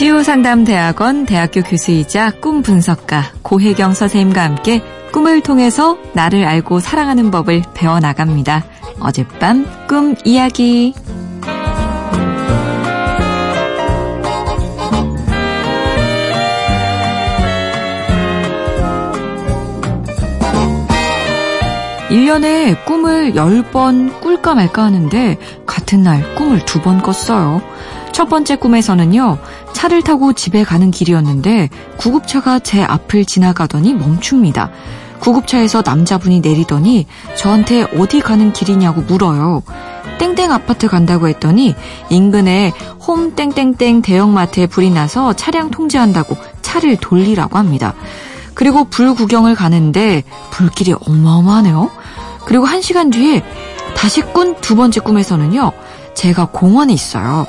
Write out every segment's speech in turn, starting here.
치유상담대학원 대학교 교수이자 꿈 분석가 고혜경 선생님과 함께 꿈을 통해서 나를 알고 사랑하는 법을 배워나갑니다. 어젯밤 꿈 이야기. 일년에 꿈을 10번 꿀까 말까 하는데 같은 날 꿈을 두 번 꿨어요. 첫 번째 꿈에서는요, 차를 타고 집에 가는 길이었는데 구급차가 제 앞을 지나가더니 멈춥니다. 구급차에서 남자분이 내리더니 저한테 어디 가는 길이냐고 물어요. 땡땡 아파트 간다고 했더니 인근에 홈 땡땡땡 대형마트에 불이 나서 차량 통제한다고 차를 돌리라고 합니다. 그리고 불 구경을 가는데 불길이 어마어마하네요. 그리고 한 시간 뒤에 다시 꾼 두 번째 꿈에서는요. 제가 공원에 있어요.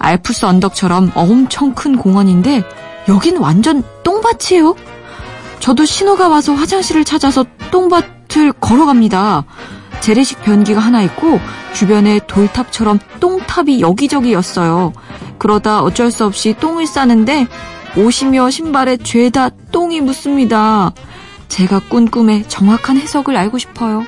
알프스 언덕처럼 엄청 큰 공원인데 여긴 완전 똥밭이에요. 저도 신호가 와서 화장실을 찾아서 똥밭을 걸어갑니다. 재래식 변기가 하나 있고 주변에 돌탑처럼 똥탑이 여기저기였어요. 그러다 어쩔 수 없이 똥을 싸는데 옷이며 신발에 죄다 똥이 묻습니다. 제가 꾼 꿈의 정확한 해석을 알고 싶어요.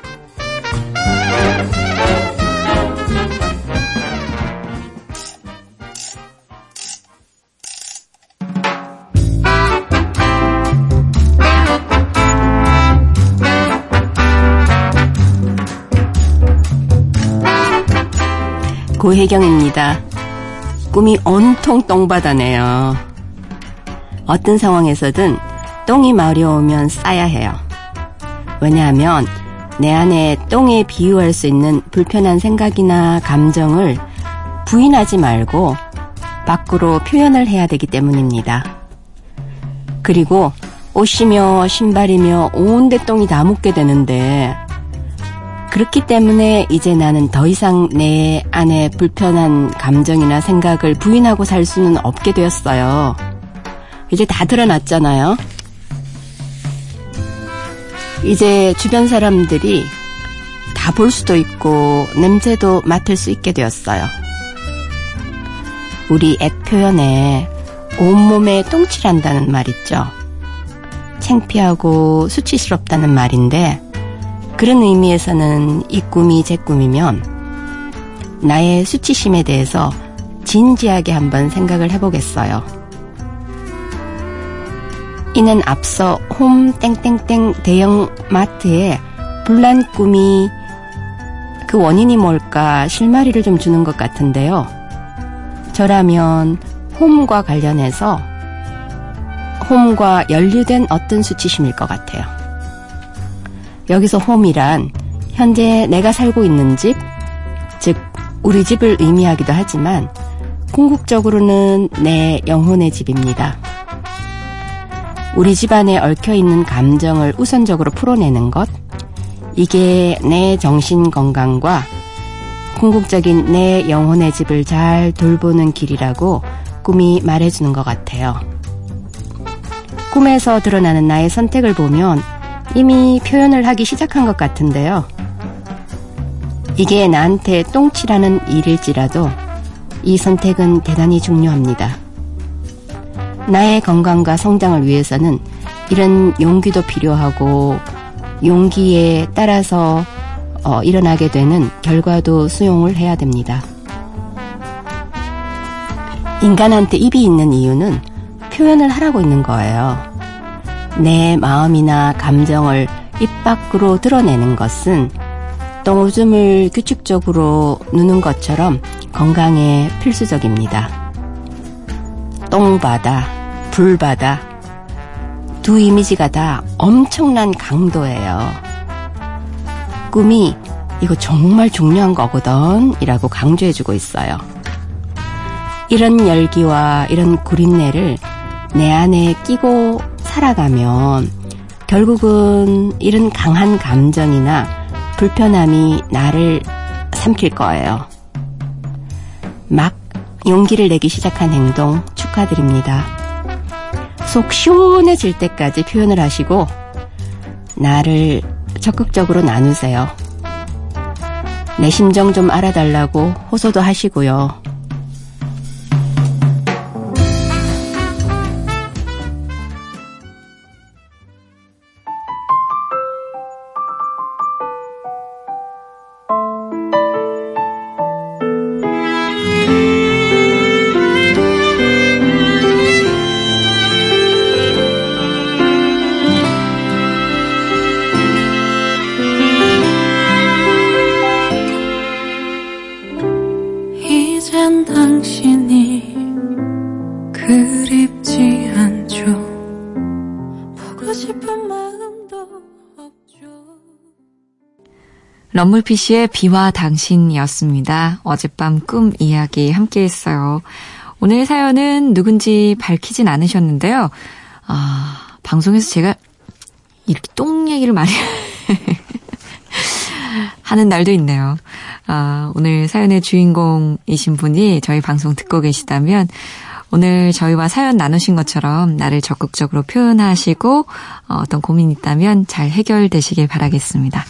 고혜경입니다. 꿈이 온통 똥바다네요. 어떤 상황에서든 똥이 마려우면 싸야 해요. 왜냐하면 내 안에 똥에 비유할 수 있는 불편한 생각이나 감정을 부인하지 말고 밖으로 표현을 해야 되기 때문입니다. 그리고 옷이며 신발이며 온데 똥이 다 묻게 되는데 그렇기 때문에 이제 나는 더 이상 내 안에 불편한 감정이나 생각을 부인하고 살 수는 없게 되었어요. 이제 다 드러났잖아요. 이제 주변 사람들이 다 볼 수도 있고 냄새도 맡을 수 있게 되었어요. 우리 앱 표현에 온몸에 똥칠한다는 말 있죠. 창피하고 수치스럽다는 말인데 그런 의미에서는 이 꿈이 제 꿈이면 나의 수치심에 대해서 진지하게 한번 생각을 해보겠어요. 이는 앞서 홈 땡땡땡 대형 마트에 불난 꿈이 그 원인이 뭘까 실마리를 좀 주는 것 같은데요. 저라면 홈과 관련해서 홈과 연루된 어떤 수치심일 것 같아요. 여기서 홈이란 현재 내가 살고 있는 집, 즉 우리 집을 의미하기도 하지만 궁극적으로는 내 영혼의 집입니다. 우리 집안에 얽혀 있는 감정을 우선적으로 풀어내는 것, 이게 내 정신 건강과 궁극적인 내 영혼의 집을 잘 돌보는 길이라고 꿈이 말해주는 것 같아요. 꿈에서 드러나는 나의 선택을 보면 이미 표현을 하기 시작한 것 같은데요. 이게 나한테 똥치라는 일일지라도 이 선택은 대단히 중요합니다. 나의 건강과 성장을 위해서는 이런 용기도 필요하고 용기에 따라서 어, 일어나게 되는 결과도 수용을 해야 됩니다. 인간한테 입이 있는 이유는 표현을 하라고 있는 거예요. 내 마음이나 감정을 입 밖으로 드러내는 것은 똥오줌을 규칙적으로 누는 것처럼 건강에 필수적입니다. 똥바다, 불바다, 두 이미지가 다 엄청난 강도예요. 꿈이 이거 정말 중요한 거거든 이라고 강조해주고 있어요. 이런 열기와 이런 구린내를 내 안에 끼고 살아가면 결국은 이런 강한 감정이나 불편함이 나를 삼킬 거예요. 막 용기를 내기 시작한 행동 축하드립니다. 속 시원해질 때까지 표현을 하시고 나를 적극적으로 나누세요. 내 심정 좀 알아달라고 호소도 하시고요. 당신이 그립지 않죠 보고 싶은 마음도 없죠 럼블피쉬의 비와 당신이었습니다. 어젯밤 꿈 이야기 함께 했어요. 오늘 사연은 누군지 밝히진 않으셨는데요. 아, 방송에서 제가 이렇게 똥 얘기를 많이 하는 날도 있네요. 아, 오늘 사연의 주인공이신 분이 저희 방송 듣고 계시다면 오늘 저희와 사연 나누신 것처럼 나를 적극적으로 표현하시고 어, 어떤 고민 있다면 잘 해결되시길 바라겠습니다.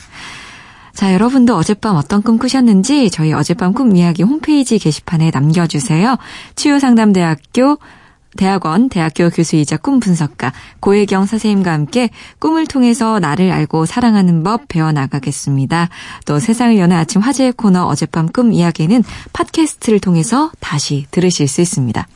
자, 여러분도 어젯밤 어떤 꿈 꾸셨는지 저희 어젯밤 꿈 이야기 홈페이지 게시판에 남겨주세요. 치유상담대학교 대학원 대학교 교수이자 꿈 분석가 고혜경 선생님과 함께 꿈을 통해서 나를 알고 사랑하는 법 배워나가겠습니다. 또 세상을 여는 아침 화제의 코너 어젯밤 꿈 이야기는 팟캐스트를 통해서 다시 들으실 수 있습니다.